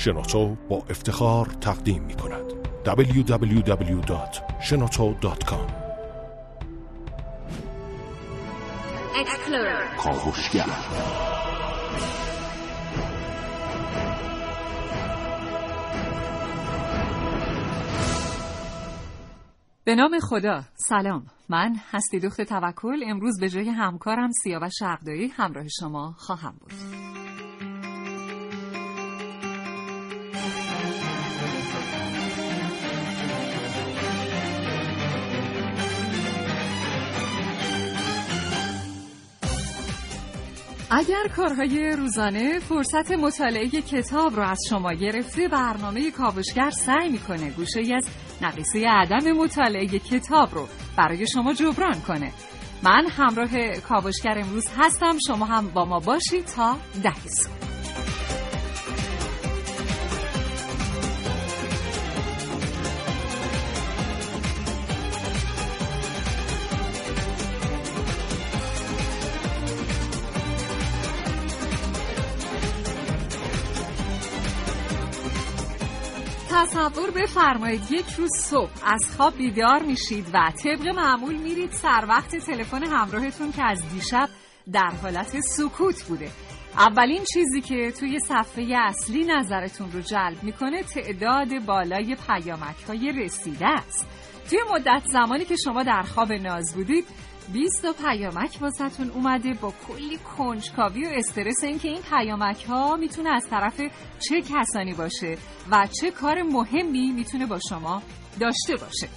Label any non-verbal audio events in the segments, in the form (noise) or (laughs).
شنوتو با افتخار تقدیم می کند www.shenoto.com کاوشگر به نام خدا. سلام. من هستی دخت توکل. امروز به جای همکارم سیاوش شرقدایی همراه شما خواهم بود. اگر کارهای روزانه فرصت مطالعه کتاب رو از شما گرفته برنامه کاوشگر سعی می‌کنه گوشه از نقیصه عدم مطالعه کتاب رو برای شما جبران کنه. من همراه کاوشگر امروز هستم. شما هم با ما باشید تا ده تصور بفرمایید یک روز صبح از خواب بیدار میشید و طبق معمول میرید سر وقت تلفن همراهتون که از دیشب در حالت سکوت بوده. اولین چیزی که توی صفحه اصلی نظرتون رو جلب می‌کنه تعداد بالای پیامک های رسیده است. توی مدت زمانی که شما در خواب ناز بودید 20 تا پیامک واسهتون اومده با کلی کنجکاوی و استرس اینکه این پیامک ها می‌تونه از طرف چه کسانی باشه و چه کار مهمی می‌تونه با شما داشته باشه.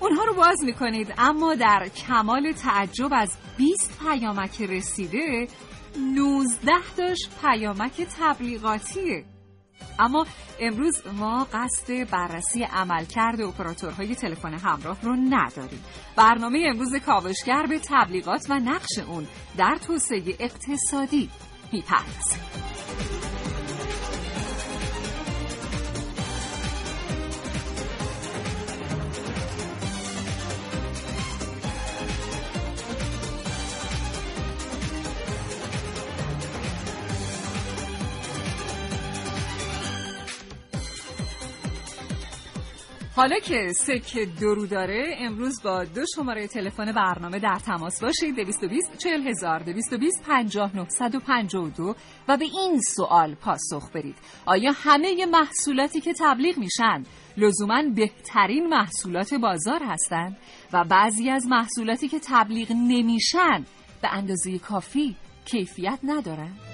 اونها رو باز می‌کنید اما در کمال تعجب از 20 پیامک رسیده 19 تاش پیامک تبلیغاتیه اما امروز ما قصد بررسی عملکرد اپراتورهای تلفن همراه رو نداریم. برنامه امروز کاوشگر به تبلیغات و نقش اون در توسعه اقتصادی می‌پردازه حالا که سکه درو داره امروز با دو شماره تلفن برنامه در تماس باشید. 220 40 هزار. 220 50 952 و به این سوال پاسخ برید. آیا همه محصولاتی که تبلیغ میشن لزوما بهترین محصولات بازار هستند؟ و بعضی از محصولاتی که تبلیغ نمیشن به اندازه کافی کیفیت ندارن؟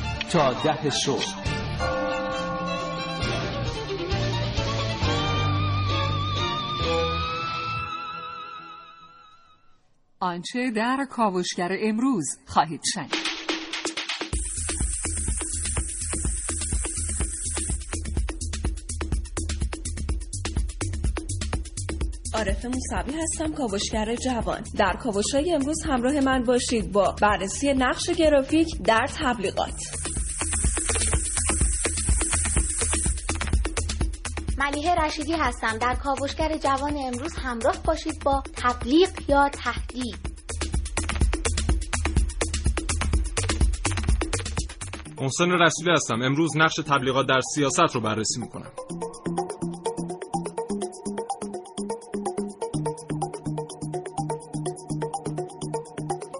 تا ده صبح. آنچه در کاوشگر امروز خواهید شنید. عارف موسوی هستم کاوشگر جوان. در کاوشهای امروز همراه من باشید با بررسی نقش گرافیک در تبلیغات. ملیه رشیدی هستم. در کاوشگر جوان امروز همراه باشید با تبلیغ یا تهدید. محسن رسولی هستم. امروز نقش تبلیغات در سیاست رو بررسی می‌کنم.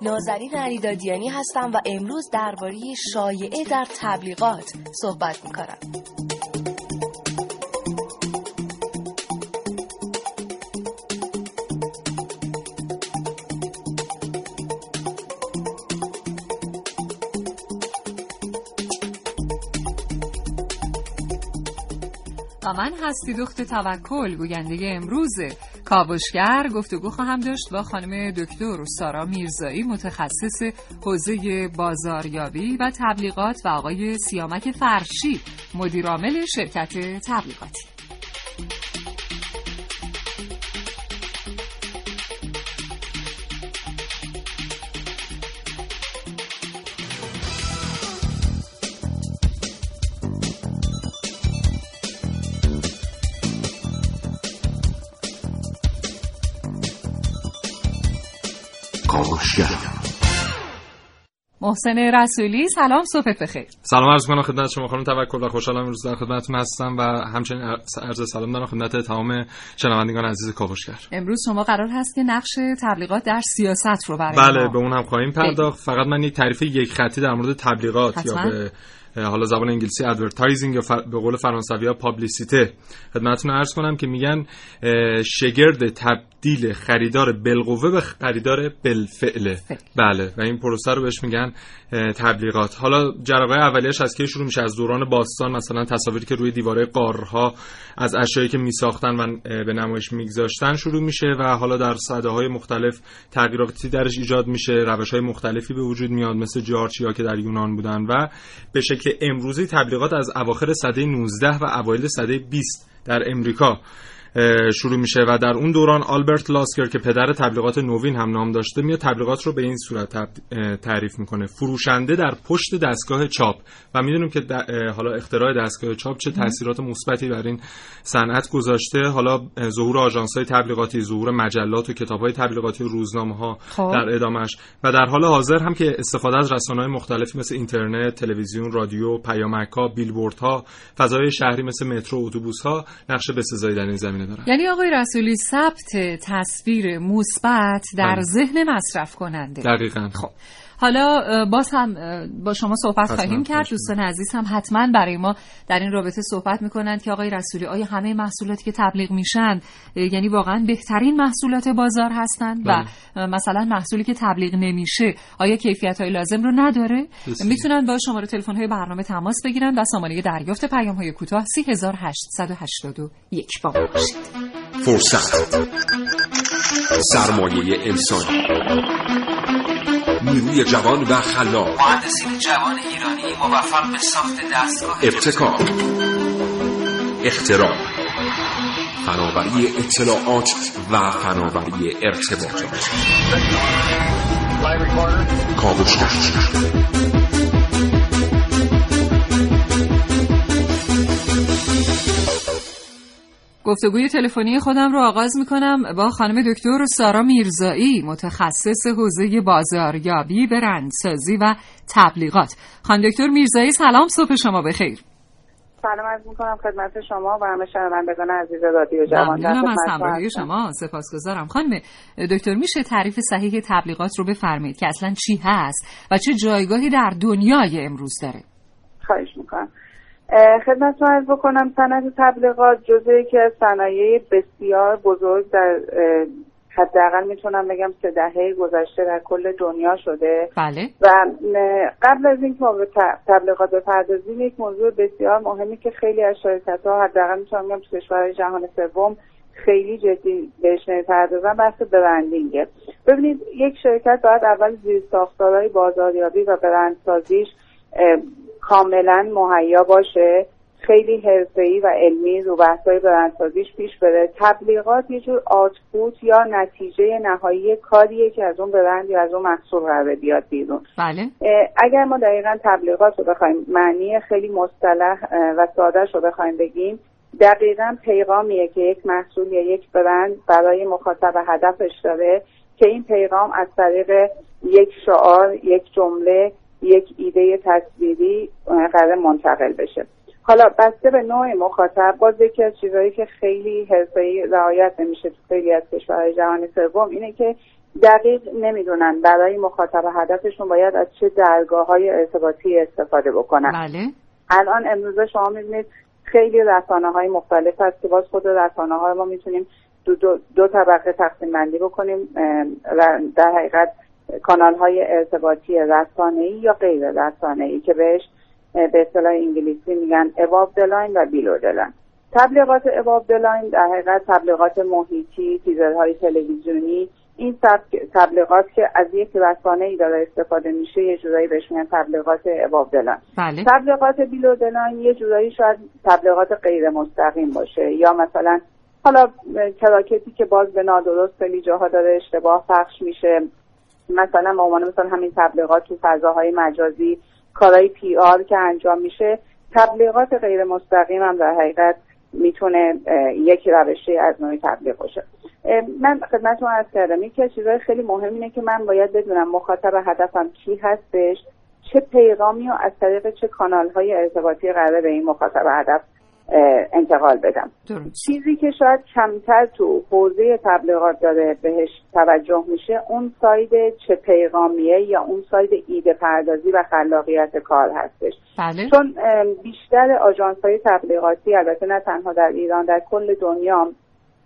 نازنین علیدادیانی هستم و امروز درباره شایعه در تبلیغات صحبت می‌کنم. و من هستی دخت توکل گوینده امروز کاوشگر گفتگو خواهم داشت با خانم دکتر سارا میرزایی متخصص حوزه بازاریابی و تبلیغات و آقای سیامک فرشی مدیرعامل شرکت تبلیغاتی. محسن رسولی. سلام صبح بخیر. سلام عرض کنم خدمت شما خانم توکل و خوشحالم امروز در خدمتتون هستم و همچنین عرض سلام دارم خدمت تمام شنوندگان عزیز کاوشگر. امروز شما قرار هست که نقش تبلیغات در سیاست رو برای بله به اون هم خواهیم پرداخت. فقط من یک تعریف یک خطی در مورد تبلیغات حتما. یا به حالا زبان انگلیسی advertising یا به قول فرانسوی ها publicité خدمتتون عرض کنم که میگن شگرد تبدیل خریدار بالقوه به خریدار بالفعله بله و این پروسه رو بهش میگن تبلیغات. حالا جرقه اولیش از کی شروع میشه؟ از دوران باستان مثلا تصاویری که روی دیواره قارها از اشیایی که میساختن و به نمایش میگذاشتن شروع میشه و حالا در سده های مختلف تغییراتی درش ایجاد میشه. روش های مختلفی به وجود میاد مثل جارچیا که در یونان بودن و به شکل امروزی تبلیغات از اواخر سده 19 و اوایل سده 20 در امریکا. شروع میشه و در اون دوران آلبرت لاسکر که پدر تبلیغات نوین هم نام داشته میاد تبلیغات رو به این صورت تعریف می‌کنه. فروشنده در پشت دستگاه چاپ. و می‌دونیم که حالا اختراع دستگاه چاپ چه تاثیرات مثبتی بر این صنعت گذاشته. حالا ظهور آژانس های تبلیغاتی ظهور مجلات و کتاب های تبلیغاتی و روزنامه ها خب. در ادامش و در حال حاضر هم که استفاده از رسانه‌های مختلفی مثل اینترنت، تلویزیون، رادیو، پیامک‌ها، بیلبوردها، فضای شهری مثل مترو، اتوبوس‌ها نقش بسزایی در این زمینه دارن. یعنی آقای رسولی ثبت تصویر مثبت در بله. ذهن مصرف کننده دقیقاً. خب حالا باز هم با شما صحبت حتما. خواهیم کرد دوستان عزیز هم حتما برای ما در این رابطه صحبت می‌کنند که آقای رسولی آیا همه محصولاتی که تبلیغ میشن یعنی واقعا بهترین محصولات بازار هستند و بله. مثلا محصولی که تبلیغ نمیشه آیا کیفیت های لازم رو نداره. می‌تونن با شماره تلفن های برنامه تماس بگیرن و سامانه دریافت پیام های کوتاه 3881 با ما باشید فرصت سرمایه انسانی نیروی جوان و خلاق. مهندسین جوان ایرانی موفق به ساخت دستگاه ابتکار. اختراع فناوری اطلاعات و فناوری ارتباطات. کاوشگر. گفتگوی تلفنی خودم رو آغاز می کنم با خانم دکتر سارا میرزایی متخصص حوزه بازاریابی برندسازی و تبلیغات. خانم دکتر میرزایی سلام صبح شما بخیر. سلام عرض می‌کنم خدمت شما و همه شنوندگان عزیز رادیو جوان. ممنونم از همراهی. شما. سپاسگزارم. خانم دکتر میشه تعریف صحیح تبلیغات رو بفرمایید که اصلا چی هست و چه جایگاهی در دنیای امروز داره؟ خواهش می‌کنم. خدمتتون عرض بکنم صنعت تبلیغات جزو یکی از صنایع بسیار بزرگ در حداقل می‌تونم بگم سه دهه گذشته در کل دنیا شده. بله. و قبل از اینکه ما به تبلیغات بپردازیم یک موضوع بسیار مهمی که خیلی از شرکت ها حداقل می‌تونم بگم تو کشورهای جهان سوم خیلی جدی بهش نمی‌پردازن بحث برندینگه. ببینید یک شرکت باید اول زیر ساختارهای بازاریابی و برندسازیش کاملا مهیا باشه. خیلی حرفه‌ای و علمی رو بحث‌های برندسازیش پیش بره. تبلیغات یه جور آتپوت یا نتیجه نهایی کاریه که از اون برند یا از اون محصول قراره بیاد بیرون. بله. اگر ما دقیقا تبلیغات رو بخوایم معنی خیلی مصطلح و ساده رو بخوایم بگیم دقیقا پیغامیه که یک محصول یا یک برند برای مخاطب هدفش داره که این پیغام از طریق یک شعار یک جمله یک ایده تصویری قرار منتقل بشه. حالا بسته به نوع مخاطب باز یکی از چیزهایی که خیلی حرفه‌ای رعایت نمیشه تو خیلی از کشورهای جهان سوم اینه که دقیق نمی‌دونن برای مخاطب هدفشون باید از چه درگاه های ارتباطی استفاده بکنن. بله. الان امروزه شما می‌بینید خیلی رسانه های مختلف هست که باز خود رسانه های ما می‌تونیم دو, دو, دو طبقه تقسیم بندی بکنیم در حقیقت کانال های ارتباطی رسانه ای یا غیر رسانه ای که بهش به اصطلاح انگلیسی میگن the line و the line. تبلیغات اباب دلاین در حقیقت تبلیغات محیطی تیزرهای تلویزیونی این تبلیغات که از یک رسانه ای داره استفاده میشه یه جورایی بهش میگن تبلیغات اباب دلاین بله. تبلیغات بیلو دلاین یه جورایی شاید تبلیغات غیر مستقیم باشه یا مثلا حالا کراکتی که باز به نادرست خیلی جاها داره اشتباه پخش میشه. مثلا به عنوان مثلا همین تبلیغات تو فضاهای مجازی کارهای پی آر که انجام میشه تبلیغات غیر مستقیم هم در حقیقت می‌تونه یک روشی از نوعی تبلیغ باشه. من خدمتتون عرض کردم یکی از چیزهای خیلی مهم اینه که من باید بدونم مخاطب هدفم کی هستش چه پیغامی و از طریق چه کانال های ارتباطی قراره به این مخاطب هدف انتقال بدم. چیزی که شاید کمتر تو حوزه تبلیغات داره بهش توجه میشه اون ساید چه پیغامیه یا اون ساید ایده پردازی و خلاقیت کار هستش. بله. چون بیشتر آجانس های تبلیغاتی البته نه تنها در ایران در کل دنیا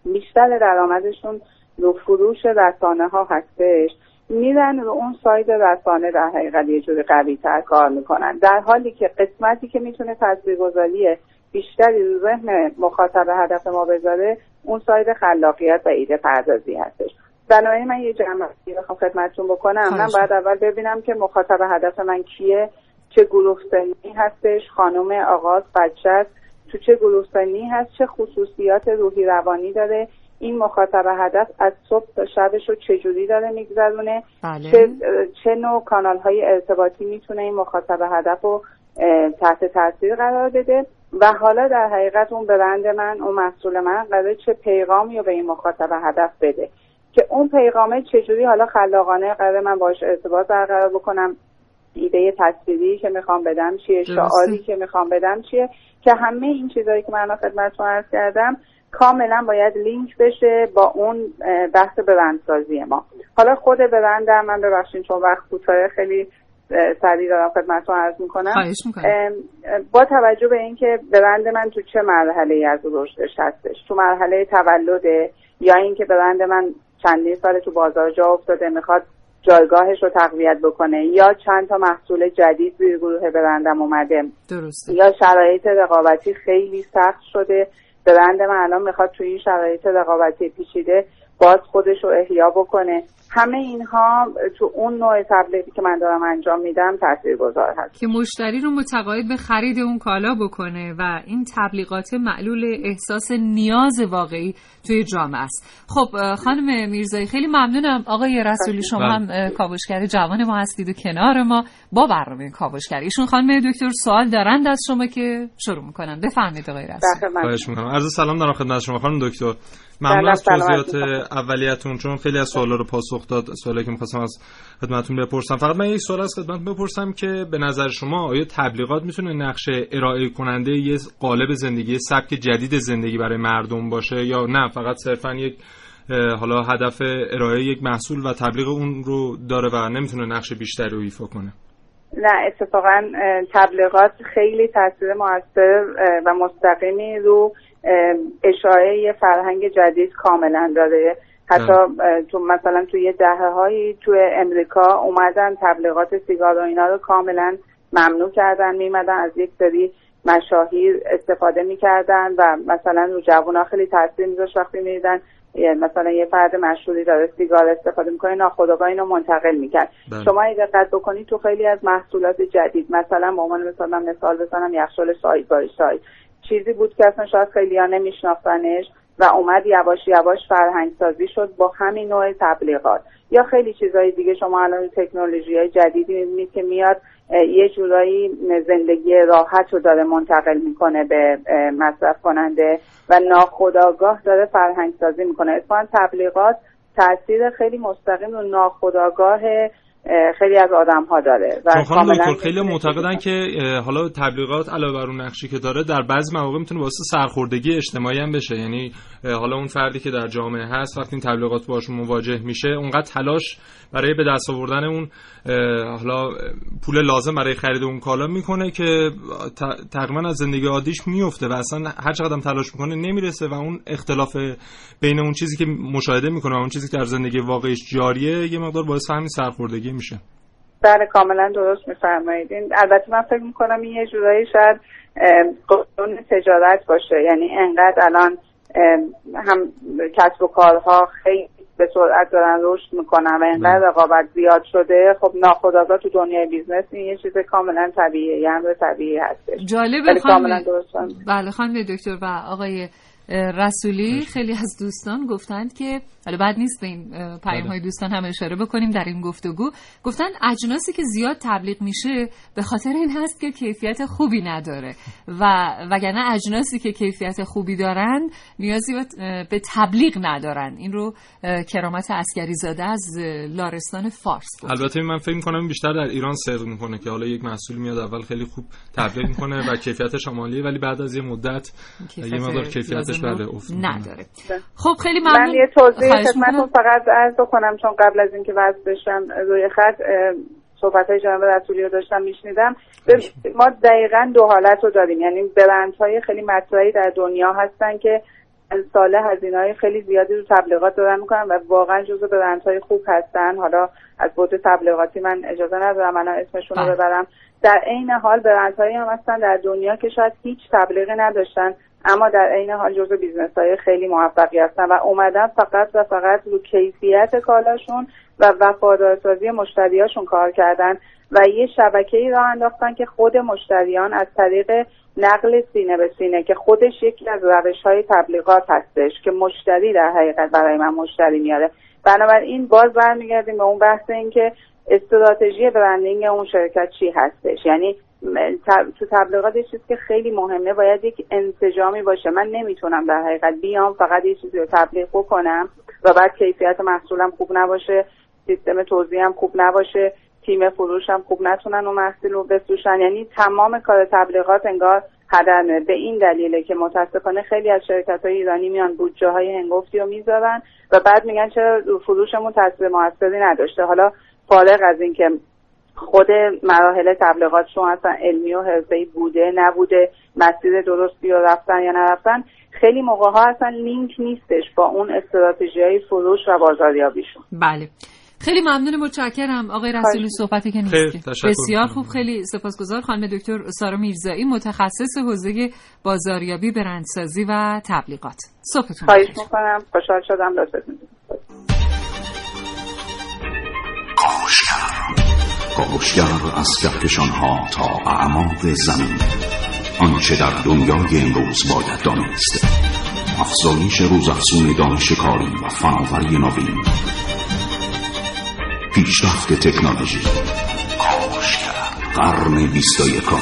بیشتر درآمدشون رو فروش رسانه ها هستش. میرن رو اون ساید رسانه در حقیقت یه جوری قوی تر کار می‌کنن. در حالی که قسمتی که می‌تونه تاثیرگذاری بیشتری رو ذهن مخاطب هدف ما بذاره اون ساید خلاقیت و ایده پردازی هستش. بنابراین من یه جمعی بخوام خدمتتون بکنم. من باید اول ببینم که مخاطب هدف من کیه چه گروه سنی هستش خانم آغاز بچه تو چه گروه سنی هست چه خصوصیات روحی روانی داره این مخاطب هدف از صبح تا شبش رو چجوری داره میگذرونه؟ بله. چه, چه نوع کانال های ارتباطی می‌تونه این مخاطب هدف رو تحت تاثیر قرار بده؟ و حالا در حقیقت اون برند من اون محصول من قرار چه پیغامی رو به این مخاطب هدف بده. که اون پیغامه چجوری حالا خلاقانه قرار من باش ارتباط برقرار بکنم ایده تصویری که می‌خوام بدم چیه شعاری که می‌خوام بدم چیه که همه این چیزهایی که من خدمتتون عرض کردم کاملا باید لینک بشه با اون بحث برندسازی ما. حالا خود برندم من ببخشید چون وقت کوتاه خیلی سریع دارم خدمتتون عرض می‌کنم. با توجه به اینکه برند من تو چه مرحله ای از رشدش هستش؟ تو مرحله تولده یا اینکه برند من چندین سال تو بازار جا افتاده می‌خواد جایگاهش رو تقویت بکنه یا چند تا محصول جدید روی گروه برندم اومده. درسته. یا شرایط رقابتی خیلی سخت شده. برند من الان می‌خواد توی این شرایط رقابتی پیچیده باز خودش رو احیا بکنه. همه اینها تو اون نوع تبلیغی که من دارم انجام میدم گذار هست. که مشتری رو متقاعد به خرید اون کالا بکنه و این تبلیغات معلول احساس نیاز واقعی توی جامعه است. خب خانم میرزایی خیلی ممنونم. آقای رسولی شما بله. هم کاوشگر جوان ما هستید و کنار ما. با برنامه کاوشگری. ایشون خانم دکتر سوال دارند از شما که شروع می‌کنن. بفرمایید آقای رسولی. خواهش می‌کنم. عرض سلام دارم خدمت شما خانم دکتر. ممنون از توضیحات اولیتون چون خیلی از سوالا رو پاسخ داد سوالی که می‌خواستم از خدمتتون بپرسم. فقط من یک سوال از خدمت بپرسم که به نظر شما آیا تبلیغات می‌تونه نقش ارائه کننده یه قالب زندگی سبک جدید زندگی برای مردم باشه یا نه؟ فقط صرفا یک حالا هدف ارائه یک محصول و تبلیغ اون رو داره و نمی‌تونه نقش بیشتری رو ایفا کنه. نه اتفاقا تبلیغات خیلی تاثیر موثر و مستقیمی رو اشاعه یه فرهنگ جدید کاملا داره. حتی تو مثلا توی یه دهه هایی تو امریکا اومدن تبلیغات سیگار و اینا رو کاملا ممنوع کردن میمدن از یک سری مشاهیر استفاده می‌کردن و مثلا رو جوان خیلی تاثیر میذاشت وقتی می‌دیدن مثلا یه فرد مشهوری داره سیگار استفاده می‌کنه ناخودآگاه اینو منتقل می‌کرد. بله. شما اگه دقت بکنید تو خیلی از محصولات جدید مثلا به عنوان مثلا مثال بزنم یخچال سایز بای سایز چیزی بود که اصلا شاید خیلی ها نمیشناختنش. و اومد یواش یواش فرهنگ سازی شد با همین نوع تبلیغات. یا خیلی چیزهای دیگه شما الان تکنولوژی های جدیدی می‌بینید که میاد یه جورایی زندگی راحت رو داره منتقل می‌کنه به مصرف کننده و ناخداگاه داره فرهنگ سازی می‌کنه. اتفاقا تبلیغات تاثیر خیلی مستقیم رو ناخداگاه خیلی از آدم ها داره و خانم دکتر خیلی معتقدن که حالا تبلیغات علاوه بر اون نقشی که داره در بعضی مواقع می‌تونه واسه سرخوردگی اجتماعی هم بشه. یعنی حالا اون فردی که در جامعه هست وقتی این تبلیغات باش مواجه میشه اونقدر تلاش برای به دست آوردن اون حالا پول لازم برای خرید اون کالا می‌کنه که تقریبا از زندگی عادیش میفته و اصلا هر چقدر تلاش می‌کنه نمی‌رسه و اون اختلاف بین اون چیزی که مشاهده می‌کنه و اون چیزی که در زندگی واقعیش جاریه یه مقدار باعث همین سرخوردگی میشه. بله کاملا درست میفرمایید. البته من فکر می‌کنم این یه جورایی شاید قانون تجارت باشه. یعنی انقدر الان هم کسب و کارها خیلی به سرعت دارن رشد می‌کنن و اینقدر بله. رقابت زیاد شده خب ناخودآگاه تو دنیای بیزنس این یه چیز کاملا طبیعیه یه امر طبیعی هستش. جالبه خانم بله خانم دکتر و آقای رسولی خیلی از دوستان گفتند که حالا بعد نیست به این پیام های بله. دوستان هم اشاره بکنیم در این گفتگو. گفتن اجناسی که زیاد تبلیغ میشه به خاطر این هست که کیفیت خوبی نداره. و وگرنه اجناسی که کیفیت خوبی دارن نیازی به تبلیغ ندارن. این رو کرامت اسکری زاده از لارستان فارس گفت. البته من فکر می‌کنم بیشتر در ایران سر می‌کنه که حالا یک محصول میاد اول خیلی خوب تبلیغ می‌کنه و کیفیتش عالیه ولی بعد از یه مدت یه مقدار کیفیتش بله نداره خب خیلی ممنون. من یه توضیح خدمتتون فقط عرض کنم چون قبل از اینکه وضع بشم روی خط صحبت های جناب رسولی رو داشتم میشنیدم. ما دقیقا دو حالت رو داریم. یعنی های خیلی مطرحی در دنیا هستن که ساله هزینه های خیلی زیادی رو تبلیغات دارن می‌کنن و واقعا جزو های خوب هستن. حالا از بعد تبلیغاتی من اجازه ندارم الان اسمشون رو بله. ببرم. در عین حال برندهایی هم هستن در دنیا که شاید هیچ تبلیغی نداشتن. اما در عین حال جزو بیزنس های خیلی موفقی هستن و اومدن فقط و فقط رو کیفیت کالاشون و وفادارسازی مشتریاشون کار کردن و یه شبکه ای راه انداختن که خود مشتریان از طریق نقل سینه به سینه که خودش یکی از روش های تبلیغات هستش که مشتری در حقیقت برای من مشتری میاره. بنابراین باز برمیگردیم به اون بحث این که استراتژی برندینگ اون شرکت چی هستش. یعنی تو تبلیغات یه که خیلی مهمه باید یک انسجامی باشه. من نمی‌تونم در حقیقت بیام فقط یه چیزی رو تبلیغ بکنم و بعد کیفیت محصولم خوب نباشه سیستم توضیحم خوب نباشه تیم فروشم خوب نتونن اون محصول رو بفروشن. یعنی تمام کار تبلیغات انگار هدر به این دلیله که متاسفانه خیلی از شرکت های ایرانی میان بودجه های هنگفتی رو می‌ذارن و بعد میگن چرا فروشمون تاثیر موثری نداشته. حالا فارغ از اینکه خود مراحل تبلیغاتشون اصلا علمی و حرفه‌ای بوده نبوده مسیر درستی رو رفتن یا نرفتن. خیلی موقع ها اصلا لینک نیستش با اون استراتژی های فروش و بازاریابیشون. بله. خیلی ممنون متشکرم آقای رسولی صحبتی که نیست بسیار خوب. خیلی سپاسگزار خانم دکتر سارا میرزایی متخصص حوزه بازاریابی برندسازی و تبلیغات. صبحتون خواهش می‌کنم. خوشحال شدم لطفتون کاوشگر از کهکشان ها تا اعماق زمین. آنچه در دنیای امروز باید دانست. افزایش روزافزون دانش کاری و فناوری نوین. پیشرفت تکنولوژی. کاوشگر قرن بیست و یکم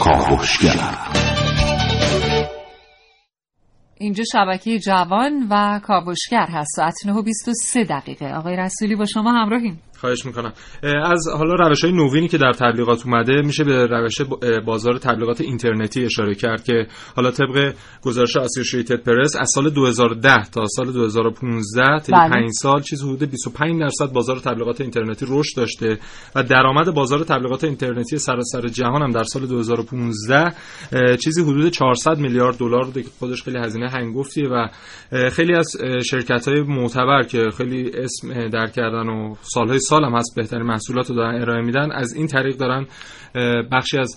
کاوشگر اینجا شبکه جوان و کاوشگر هست. ساعت 9 و 23 دقیقه. آقای رسولی با شما همراهیم. خواهش می‌کنم از حالا روش های نوینی که در تبلیغات اومده میشه به روش بازار تبلیغات اینترنتی اشاره کرد که حالا طبق گزارش اسوسییتد پرس از سال 2010 تا سال 2015 تا بله. 5 سال چیز حدود 25 درصد بازار تبلیغات اینترنتی رشد داشته و درآمد بازار تبلیغات اینترنتی سراسر جهان هم در سال 2015 چیزی حدود 400 میلیارد دلار بوده که خودش خیلی هزینه هنگفتیه و خیلی از شرکت های معتبر که خیلی اسم در کردن و سالهای سال هم هست بهترین محصولات رو دارن ارائه میدن. از این طریق دارن بخشی از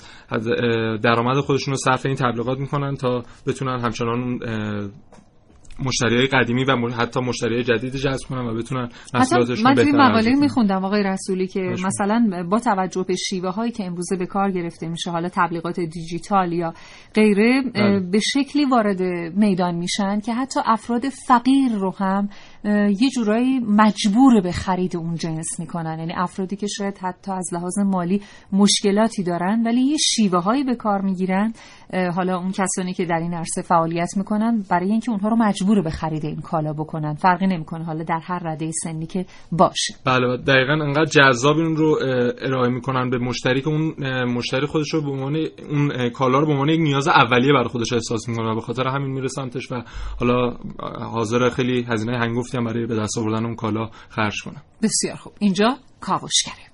درآمد خودشون رو صرف این تبلیغات می‌کنن تا بتونن همچنان مشتری های قدیمی و حتی مشتری جدید جذب کنن و بتونن محصولاتشون من توی مقاله میخوندم آقای رسولی که مثلا با توجه به شیوه هایی که امروزه به کار گرفته میشه حالا تبلیغات دیجیتال یا غیره بله. به شکلی وارد میدان میشن که حتی افراد فقیر رو هم یه جورایی مجبور به خرید اون جنس می‌کنن. یعنی افرادی که شاید حتی از لحاظ مالی مشکلاتی دارن ولی یه شیوه هایی به کار می‌گیرن. حالا اون کسانی که در این عرصه فعالیت می‌کنن برای اینکه اونها رو مجبور به خرید این کالا بکنن. فرقی نمی‌کنه حالا در هر رده سنی که باشه. بله دقیقا انقدر جذاب این رو ارائه می‌کنن به مشتری که اون مشتری خودش رو به عنوان اون کالا رو به عنوان یک نیاز اولیه برای خودش احساس می‌کنه و به خاطر همین میره و حالا حاضر خیلی هزینه هنگفتی هم برای به دست آوردن اون کالا خرج کنم. بسیار خوب. اینجا کاوشگره.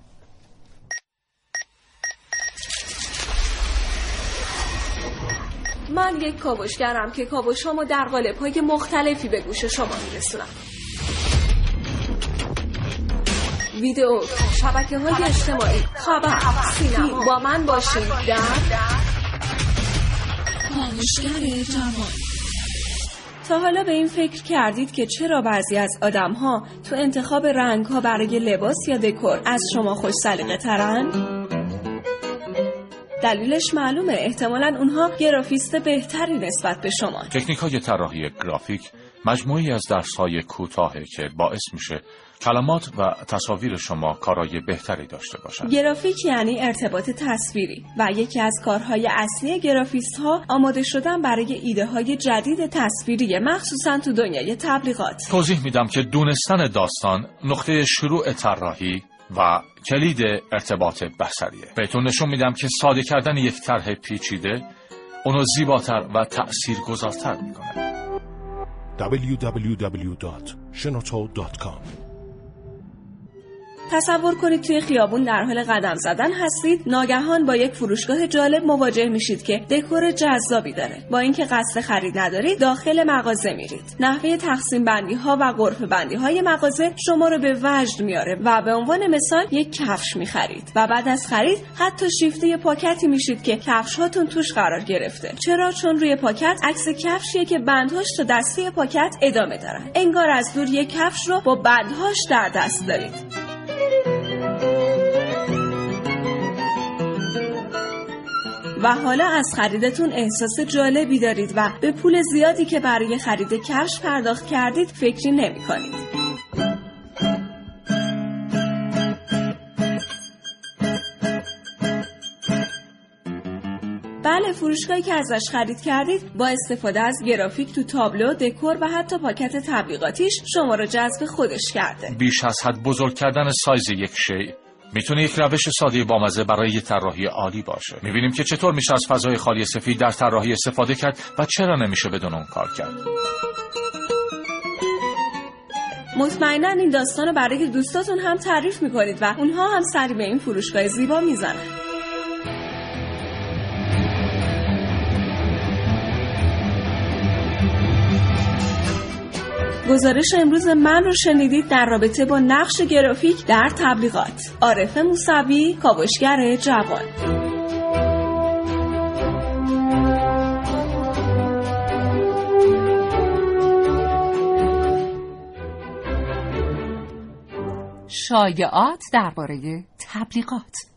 من یک کاوشگرم که کاوشامو در قالب های مختلفی به گوش شما میرسونم. ویدیو شبکه های اجتماعی خبر سینما. با من باشید در کاوشگر جوان. تا حالا به این فکر کردید که چرا بعضی از آدم ها تو انتخاب رنگ ها برای لباس یا دکور از شما خوش سلیقه ترن؟ دلیلش معلومه احتمالا اونها گرافیست بهتری نسبت به شما تکنیک های طراحی گرافیک مجموعی از درس های کوتاهه که باعث میشه کلمات و تصاویر شما کارای بهتری داشته باشند. گرافیک یعنی ارتباط تصویری و یکی از کارهای اصلی گرافیست ها آماده شدن برای ایده های جدید تصویری مخصوصا تو دنیای تبلیغات. توضیح میدم که دونستن داستان نقطه شروع طراحی و کلید ارتباط بصریه. بهتون نشون میدم که ساده کردن یک طرح پیچیده اونو زیباتر و تأثیرگذارتر می‌کنه. www.shenoto.com تصور کنید توی خیابون در حال قدم زدن هستید ناگهان با یک فروشگاه جالب مواجه میشید که دکور جذابی داره. با اینکه قصد خرید ندارید داخل مغازه میرید. نحوه تقسیم بندی ها و غرف بندی های مغازه شما رو به وجد میاره و به عنوان مثال یک کفش می‌خرید. و بعد از خرید حتی شیفته پاکتی میشید که کفش هاتون توش قرار گرفته. چرا؟ چون روی پاکت عکس کفشیه که بندهاش تا دسته پاکت ادامه دارن. انگار از دور یک کفش رو با بندهاش در دست دارید. و حالا از خریدتون احساس جالبی دارید و به پول زیادی که برای خرید کفش پرداخت کردید فکری نمی کنید. بله فروشگاهی که ازش خرید کردید با استفاده از گرافیک تو تابلو، دکور و حتی پاکت تبلیغاتیش شما رو جذب خودش کرده. بیش از حد بزرگ کردن سایز یک شی. می‌تونه یک روش ساده بامزه برای یه طراحی عالی باشه. می‌بینیم که چطور میشه از فضای خالی سفید در طراحی استفاده کرد و چرا نمیشه بدون اون کار کرد. مطمئنا این داستان رو برای دوستاتون هم تعریف می‌کنید و اونها هم سری به این فروشگاه زیبا می‌زنن. گزارش امروز من رو شنیدید در رابطه با نقش گرافیک در تبلیغات. عارف موسوی کاوشگر جوان. شایعات درباره تبلیغات.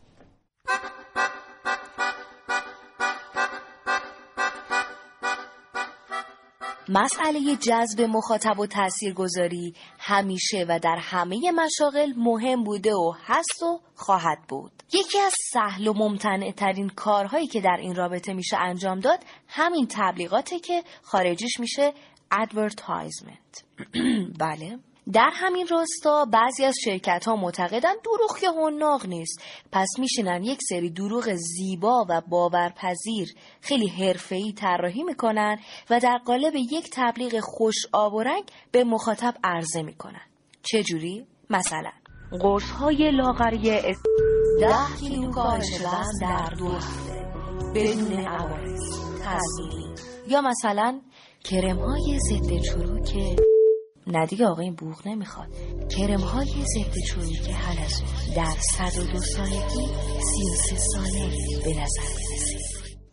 مسئله جذب مخاطب و تاثیرگذاری همیشه و در همه مشاغل مهم بوده و هست و خواهد بود. یکی از سهل و ممتنع ترین کارهایی که در این رابطه میشه انجام داد همین تبلیغاته که خارجیش میشه advertisement. (clears throat) بله در همین راستا بعضی از شرکت ها معتقدن دروغ که هنناق نیست. پس میشینن یک سری دروغ زیبا و باورپذیر خیلی حرفه‌ای طراحی می‌کنن و در قالب یک تبلیغ خوش آب و رنگ به مخاطب عرضه می‌کنن. چه جوری؟ مثلا قرص های لاغری اس... ده کیلو کاهش وزن در دو هفته. بدون عوارض تزمینی یا مثلا کرم های ضد چروک نه دیگه آقا این بوغ نمی‌خواد. کرم های ضد چروک حلزون در 102 سالگی 33 ساله به نظر می‌رسه.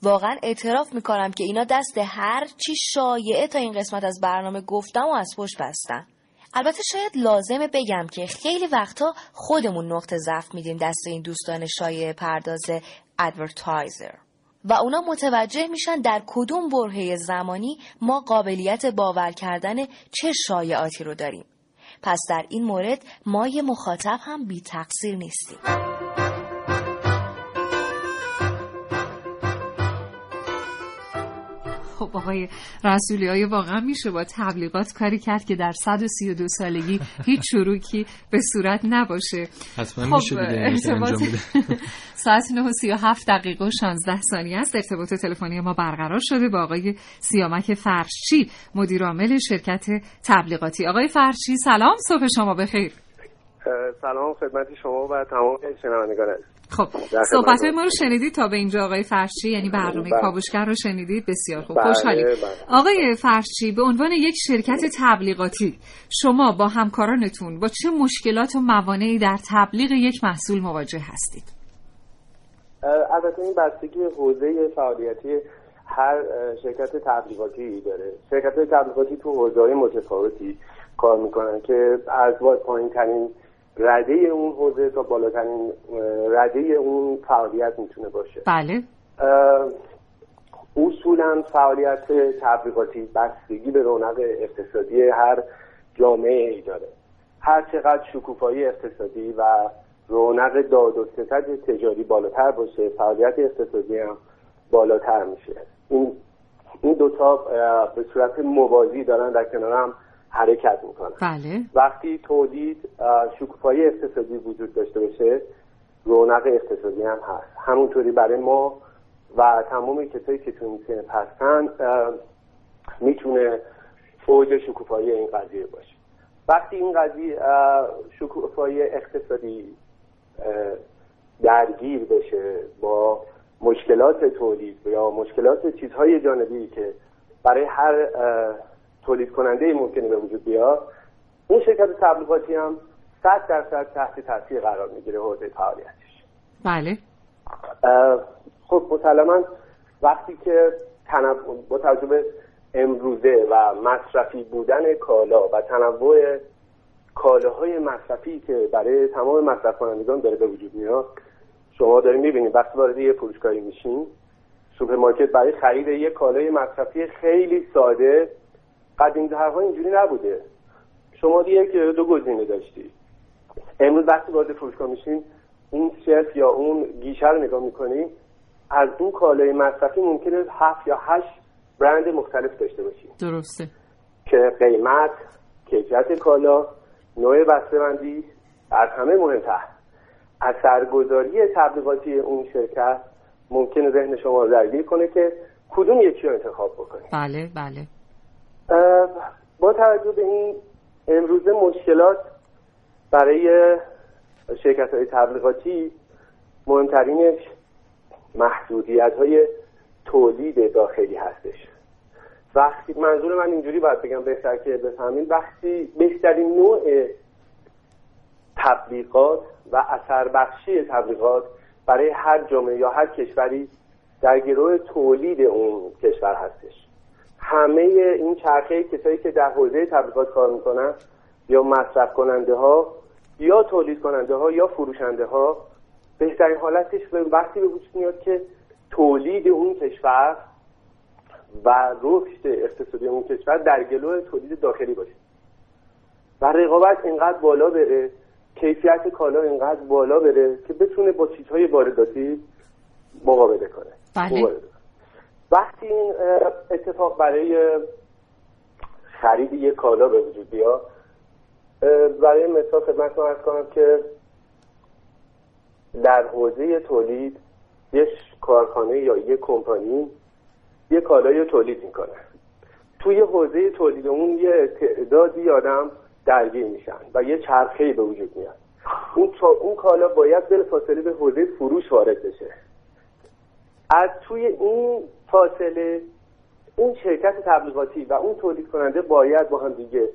واقعا اعتراف می‌کنم که اینا دست هر چی شایعه تا این قسمت از برنامه گفتم و از پشت بستن. البته شاید لازمه بگم که خیلی وقتا خودمون نقطه ضعف میدیم دست این دوستان شایعه پرداز ادورتایزر و اونا متوجه میشن در کدوم برهه زمانی ما قابلیت باور کردن چه شایعاتی رو داریم. پس در این مورد ما یه مخاطب هم بی تقصیر نیستیم. خب آقای رسولی های واقعا میشه با تبلیغات کاری کرد که در 132 سالگی هیچ شروکی به صورت نباشه. حتما خب میشه ارتباط (laughs) ساعت 9 دقیقه و 16 ثانیه است. ارتباط تلفنی ما برقرار شده با آقای سیامک فرشچی مدیر عامل شرکت تبلیغاتی. آقای فرشچی سلام صبح شما بخیر. سلام خدمت شما و تمام شنوندگان خب صحبت های ما رو شنیدید تا به اینجا آقای فرشی یعنی برنامه بله. کاوشگر رو شنیدید. بسیار خوب. بله، خوشحالیم. بله. آقای فرشی به عنوان یک شرکت تبلیغاتی شما با همکارانتون با چه مشکلات و موانعی در تبلیغ یک محصول مواجه هستید؟ البته این بستگی حوزه فعالیتی هر شرکت تبلیغاتی داره. شرکت تبلیغاتی تو حوزه های متفاوتی کار می‌کنن که از پایین ترین رده اون حوزه تا بالاترین رده اون فعالیت می‌تونه باشه. بله. اصولا فعالیت تبلیغاتی بستگی به رونق اقتصادی هر جامعه ای داره. هر چقدر شکوفایی اقتصادی و رونق داد و ستد تجاری بالاتر باشه فعالیت اقتصادی هم بالاتر میشه. این این دوتا به صورت موازی دارن در کنار هم حرکت می‌کنن بله. وقتی تولید شکوفایی اقتصادی وجود داشته باشه رونق اقتصادی هم هست. همونطوری برای ما و تمام کسایی که تو این هستن می‌تونه فوج شکوفایی این قضیه باشه. وقتی این قضیه شکوفایی اقتصادی درگیر بشه با مشکلات تولید یا مشکلات چیزهای جانبی که برای هر تولید کننده ممکنه به وجود بیاد. اون شرکت تبلیغاتی هم صد درصد تحت تاثیر قرار می‌گیره حوزه فعالیتش. بله. خب مسلما وقتی که تنوع با توجه به امروزه و مصرفی بودن کالا و تنوع کالاهای مصرفی که برای تمام مصرف کنندگان داره به وجود میاد شما دارین می‌بینید وقتی وارد یه فروشگاهی میشین سوپرمارکت برای خرید یک کالای مصرفی خیلی ساده قدیم ها اینجوری نبوده. شما یک دو گزینه داشتی. امروز وقتی وارد فروشگاه میشین اون shelf یا اون گیشه رو نگاه می‌کنی از اون کالای مصرفی ممکنه هفت یا هشت برند مختلف داشته باشی. درسته. که قیمت کیفیت کالا نوع بسته‌بندی از همه مهمتر. اثرگذاری تبلیغاتی اون شرکت ممکنه ذهن شما رو درگیر کنه که کدوم یکی رو انتخاب بکنید بله بله. با توجه به این امروزه مشکلات برای شرکت های تبلیغاتی مهمترینش محدودیت های تولید داخلی هستش. وقتی منظور من اینجوری باید بگم بهتر که بفهمین وقتی بهترین نوع تبلیغات و اثر بخشی تبلیغات برای هر جامعه یا هر کشوری در گروه تولید اون کشور هستش. همه این چرخه کسایی که در حوزه تبلیغات کار می‌کنن یا مصرف کننده ها یا تولید کننده ها یا فروشنده ها بهترین حالتش به وقتی به وجود میاد که تولید اون کشور و رشد اقتصادی اون کشور در گلو تولید داخلی باشه. و رقابت اینقدر بالا بره کیفیت کالا اینقدر بالا بره که بتونه با چیزهای وارداتی مقابله کنه. بله. وقتی این اتفاق برای خرید یک کالا به وجود بیاد برای مثال خدمت ارز کنم که در حوزه تولید یک کارخانه یا یک کمپانی یک کالایی رو تولید می‌کنه. توی حوزه تولید اون یه تعدادی آدم درگیر میشن و یه چرخه‌ای به وجود میاد. اون اون کالا باید بلافاصله به حوزه فروش وارد بشه. از توی این فاصله اون شرکت تبلیغاتی و اون تولید کننده باید با هم دیگه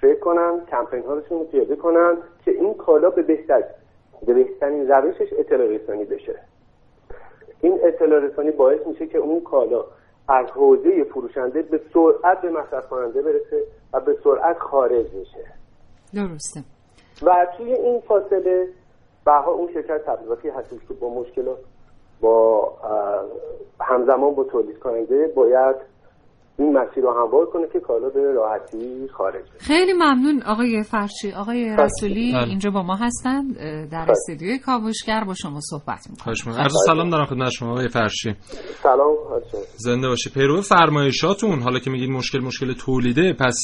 فکر کنن کمپین هاشون رو پیاده کنن که این کالا به بهتر به بهترین روشش اطلاع رسانی بشه. این اطلاع رسانی باعث میشه که اون کالا از حوزه فروشنده به سرعت به مصرف کننده برسه و به سرعت خارج میشه درسته. و توی این فاصله بها اون شرکت تبلیغاتی هستش که با مشکلات با همزمان با تولید کننده باید این مسیر رو هموار کنه که کالا به راحتی خارج بشه. خیلی ممنون آقای فرشی. آقای رسولی بله. اینجا با ما هستند در استودیوی کاوشگر با شما صحبت می‌کنم. عرض سلام دارم خدمت شما آقای فرشی. سلام حاجی. زنده باشی. پیرو فرمایشاتون حالا که میگید مشکل مشکل تولیده پس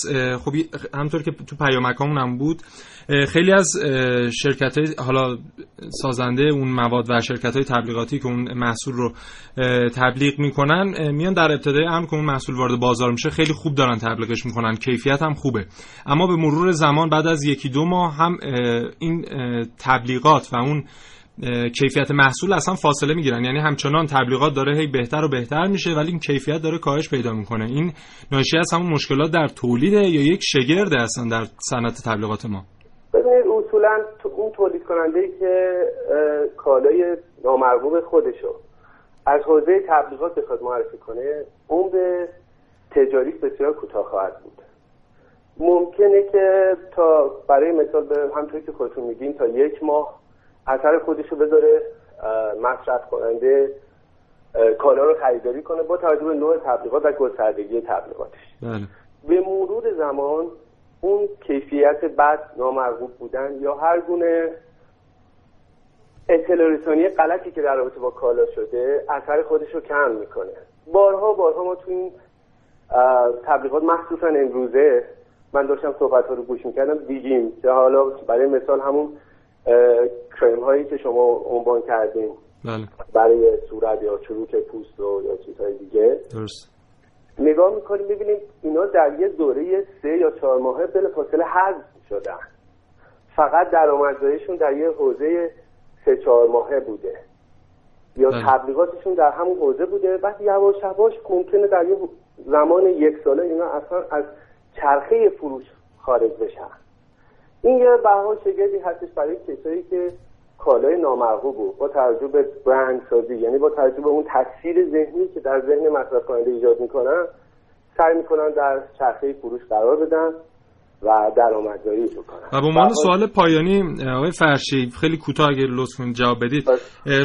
خب همطور که تو پیامکامون هم بود خیلی از شرکت های حالا سازنده اون مواد و شرکت های تبلیغاتی که اون محصول رو تبلیغ می‌کنن میان در ابتدای امر که اون محصول وارد بازار میشه خیلی خوب دارن تبلیغش می‌کنن کیفیت هم خوبه. اما به مرور زمان بعد از یکی دو ماه هم این تبلیغات و اون کیفیت محصول اصلا فاصله می‌گیرن. یعنی همچنان تبلیغات داره هی بهتر و بهتر میشه ولی این کیفیت داره کاهش پیدا می‌کنه. این ناشی از همون مشکلات در تولیده یا یک شگرده اصلا در صنعت تبلیغات ما. ببینید اصولا اون تولید کننده که کالای نامرغوب خودشو از حوزه تبلیغات بخواد معرفی کنه اون به تجاریش بسیار کوتاه خواهد بود ممکنه که تا برای مثال به همطور که خودتون میگین تا یک ماه اثر خودشو بذاره مصرف کننده کالا رو خریداری کنه با توجه به نوع تبلیغات و گستردگی تبلیغاتش بله. به مرور زمان اون کیفیت بد نامرغوب بودن یا هر گونه اطلاع رسانی غلطی که در رابطه با کالا شده اثر خودش رو کم می‌کنه. بارها بارها ما تو این تبلیغات مخصوصا امروزه من داشتم صحبت ها رو گوش می‌کردم دیدیم که حالا برای مثال همون کرم هایی که شما عنوان کردیم بله. برای صورت یا چروک پوست و یا چیزهای دیگه. درست. نگاه می‌کنیم ببینیم اینا در یه دوره سه یا چهار ماهه بل فاصله حذف شدن فقط درآمدزاییشون در یه حوزه سه چهار ماهه بوده. یا بله. تبلیغاتشون در همون حوزه بوده. بعد یواش یواش ممکنه در یه زمان یک ساله اینا اصلا از چرخه فروش خارج بشن. این یه بها شگردی هستش برای کسایی که کالای نامرغوب بود. با توجه به برند سازی یعنی با توجه به اون تاثیر ذهنی که در ذهن مصرف کننده ایجاد می‌کنن سعی می‌کنن در چرخه فروش قرار بدن و درآمدزایی بکنن و به عنوان سوال پایانی آقای فرشی خیلی کوتاه اگر لطف کنید جواب بدید.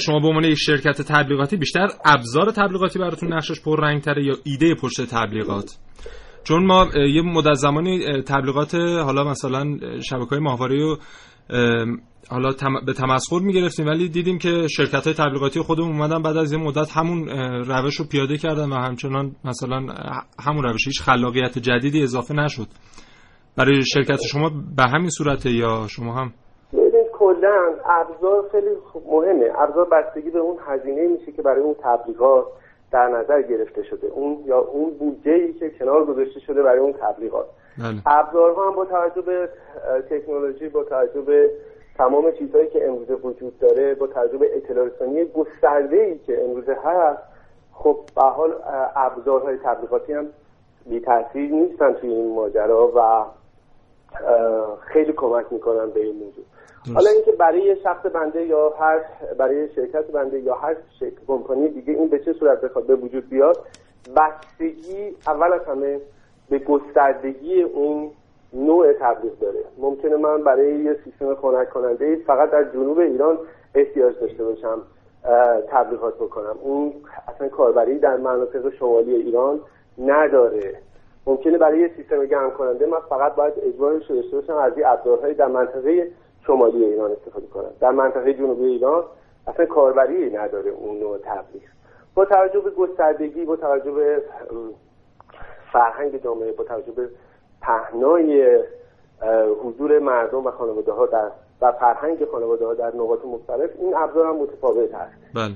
شما به عنوان یک شرکت تبلیغاتی بیشتر ابزار تبلیغاتی براتون نقشش پررنگتره یا ایده پشت تبلیغات؟ چون ما یه مدت زمانی تبلیغات حالا مثلا شبکه های ماهواره رو حالا به تمسخر می‌گرفتیم ولی دیدیم که شرکت های تبلیغاتی خودمون اومدن بعد از یه مدت همون روش رو پیاده کردن و همچنان مثلا همون روش هیچ خلاقیت جدیدی اضافه نشد. برای شرکت شما به همین صورته یا شما هم؟ کلا ابزار خیلی مهمه. ابزار بستگی به اون هزینه میشه که برای اون تبلیغات در نظر گرفته شده. اون یا اون بودجه ای که کنار گذاشته شده برای اون تبلیغات. بله. ابزارها هم با توجه به تکنولوژی با توجه به تمام چیزهایی که امروزه وجود داره با توجه به اطلاع رسانی گسترده ای که امروزه هست خب به حال ابزارهای تبلیغاتی هم بی تاثیر نیستن توی این ماجرا و خیلی کمک می‌کنن به این موضوع. حالا اینکه برای شخص بنده یا هر برای شرکت بنده یا هر کمپانی دیگه این به چه صورت بخواد به وجود بیاد بستگی اول از همه به گستردگی اون نوع تبلیغ داره. ممکنه من برای یه سیستم خنک کننده فقط در جنوب ایران احتیاج داشته باشم تبلیغات بکنم. اون اصلا کاربری در مناطق شمالی ایران نداره. ممکنه برای یه سیستم گرم کننده من فقط باید اجبارش داشته باشم از این ابزارهای در منطقه شمالی ایران استفاده کنم. در منطقه جنوبی ایران اصلا کاربری نداره اون نوع تبلیغ. با توجه به گستردگی با توجه به فرهنگ جامعه با توجه به پهنای حضور مردم و خانواده ها در و فرهنگ خانواده ها در نقاط مختلف این ابزار هم متفاوت هست بله.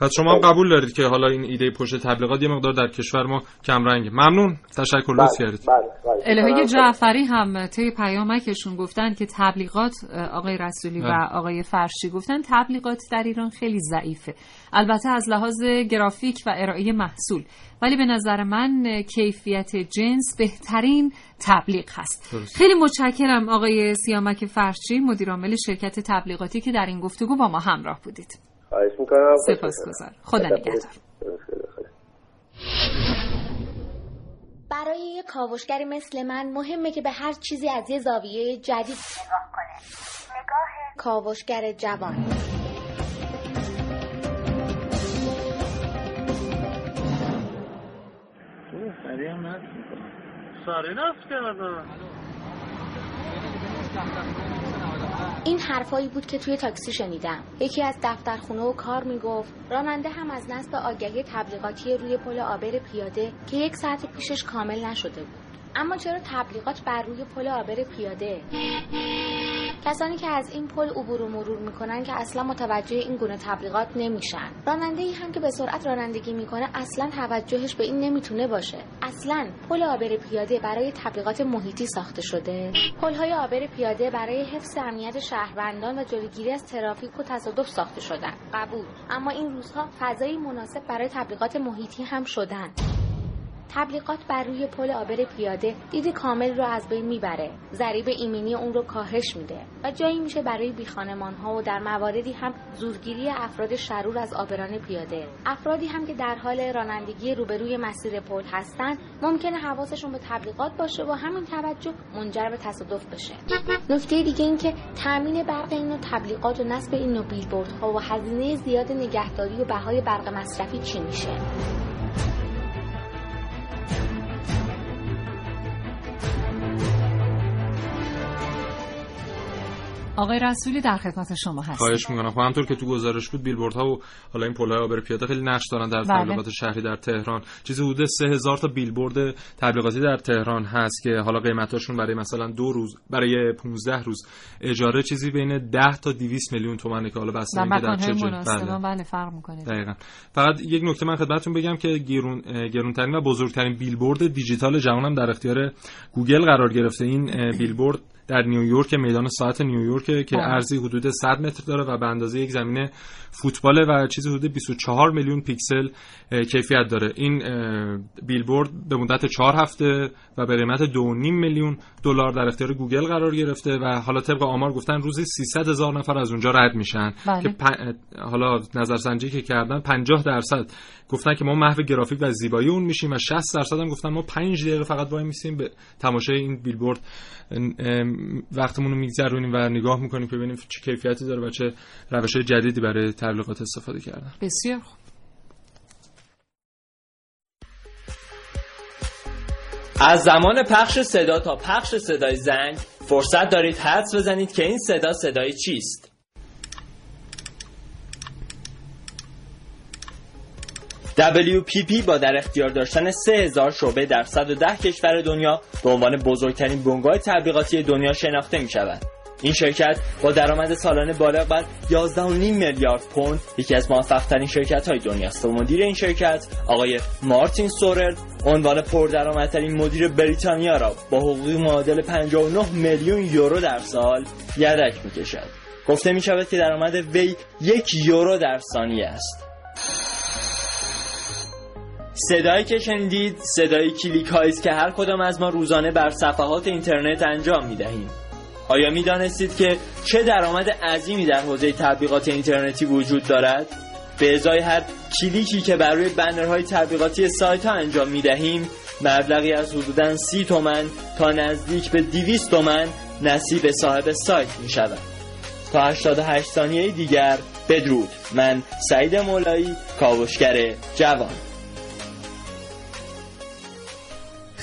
پس شما هم قبول دارید که حالا این ایده پشت تبلیغات یه مقدار در کشور ما کم رنگه. ممنون. تشکر. لطف کردید. الهه جعفری هم طی پیامکشون گفتن که تبلیغات آقای رسولی و آقای فرشی گفتن تبلیغات در ایران خیلی ضعیفه. البته از لحاظ گرافیک و ارائه محصول. ولی به نظر من کیفیت جنس بهترین تبلیغ هست. درست. خیلی متشکرم آقای سیامک فرشی مدیرعامل شرکت تبلیغاتی که در این گفتگو با ما همراه بودید. خواهش می‌کنم. سپاسگزار خدا نگهدار. برای یه کاوشگری مثل من مهمه که به هر چیزی از یه زاویه جدید نگاه کنه. نگاه کاوشگر جوان. سریع هم نفت می‌کنم سریع نفت کردم. این حرفایی بود که توی تاکسی شنیدم. یکی از دفترخونه و کار می‌گفت راننده هم از نصب آگهی تبلیغاتی روی پل آبر پیاده که یک ساعت پیشش کامل نشده بود. اما چرا تبلیغات بر روی پل آبر پیاده؟ کسانی که از این پل عبور و مرور می‌کنن که اصلا متوجه این گونه تبلیغات نمیشن. راننده ای هم که به سرعت رانندگی می‌کنه اصلا توجهش به این نمی‌تونه باشه. اصلا پل آبر پیاده برای تبلیغات محیطی ساخته شده. پل های آبر پیاده برای حفظ امنیت شهروندان و جلوگیری از ترافیک و تصادف ساخته شدن. قبول. اما این روزها فضایی مناسب برای تبلیغات محیطی هم شدن. تبلیغات بر روی پل آبر پیاده دید کامل رو از بین می‌بره. ضریب ایمنی اون رو کاهش میده و جایی میشه برای بیخانمان ها و در مواردی هم زورگیری افراد شرور از آبران پیاده. افرادی هم که در حال رانندگی روبروی مسیر پل هستن ممکنه حواسشون به تبلیغات باشه و همین توجه منجر به تصادف بشه. نکته دیگه این که تامین برق این تبلیغات و نصب این بیلبوردها و هزینه زیاد نگهداری و بهای برق مصرفی چی میشه؟ آقای رسولی در خدمت شما هست خواهش می‌کنم. خب همطور که تو گزارش بود بیلبوردها و حالا این پلهای عابر پیاده خیلی نقش دارن در بله. تبلیغات شهری در تهران. چیزی حدود 3000 تا بیلبورد تبلیغاتی در تهران هست که حالا قیمتاشون برای مثلا دو روز برای 15 روز اجاره چیزی بین 10 تا 200 میلیون تومانه که حالا بسته در چه مناسب بله. فرق می‌کنه. دقیقا. فقط یک نکته من خدمتتون بگم که گرون گرونترین و بزرگترین بیلبورد دیجیتال جهان هم در اختیار گوگل قرار گرفته. این بیلبورد در نیویورک میدان ساعت نیویورک که. عرضی حدود 100 متر داره و به اندازه یک زمین فوتبال و چیزی حدود 24 میلیون پیکسل کیفیت داره. این بیلبورد به مدت 4 هفته و به قیمت 2.5 میلیون دلار در اختیار گوگل قرار گرفته و حالا طبق آمار گفتن روزی 300 هزار نفر از اونجا رد میشن. بله. که پ- حالا نظرسنجی که کردن 50 درصد. گفتن که ما محو گرافیک و زیبایی اون میشیم و 60 درصد هم گفتن ما 5 دقیقه فقط وای میسیم. به تماشای این بیلبورد وقتمون رو میگذرونیم و نگاه می‌کنیم که ببینیم چه کیفیتی داره و چه روش جدیدی برای تبلیغات استفاده کردن. بسیار خوب. از زمان پخش صدا تا پخش صدای زنگ فرصت دارید حدس بزنید که این صدا صدای چیست. WPP با در اختیار داشتن 3000 شعبه در 110 کشور دنیا به عنوان بزرگترین بنگاه تبلیغاتی دنیا شناخته می شود. این شرکت با درآمد سالانه بالغ بر 11.5 میلیارد پوند یکی از موفقترین شرکت های دنیاست. و مدیر این شرکت آقای مارتین سورر عنوان پردرآمدترین مدیر بریتانیا را با حقوقی معادل 59 میلیون یورو در سال یدک می‌کشد. گفته می شود که درآمد وی یک یورو در ثانیه است. صدایی که شنیدید صدای کلیک هایی که هر کدام از ما روزانه بر صفحات اینترنت انجام می دهیم آیا می دانستید که چه درآمد عظیمی در حوزه تبلیغات اینترنتی وجود دارد؟ به ازای هر کلیکی که بر روی بنرهای تبلیغاتی سایت ها انجام می دهیم مبلغی از حدوداً سی تومن تا نزدیک به 200 تومن نصیب صاحب سایت می شود تا 88 ثانیه دیگر بدرود. من سعید مولایی کاوشگر جوان.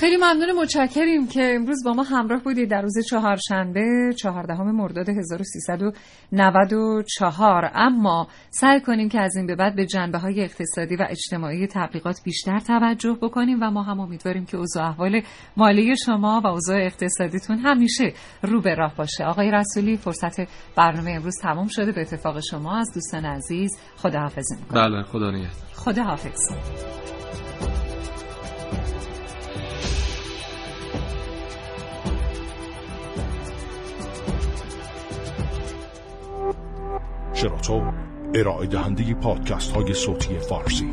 خیلی ممنون متشکریم که امروز با ما همراه بودید در روز چهارشنبه چهاردهم مرداد 1394 اما سعی کنیم که از این به بعد به جنبه های اقتصادی و اجتماعی تبلیغات بیشتر توجه بکنیم و ما هم امیدواریم که اوضاع احوال مالی شما و اوضاع اقتصادیتون همیشه رو به راه باشه. آقای رسولی فرصت برنامه امروز تمام شده. به اتفاق شما از دوستان عزیز خداحافظی می‌کنم. بله خدا نگهدار. خداحافظ. شراطو ارائه دهنده پادکست های صوتی فارسی.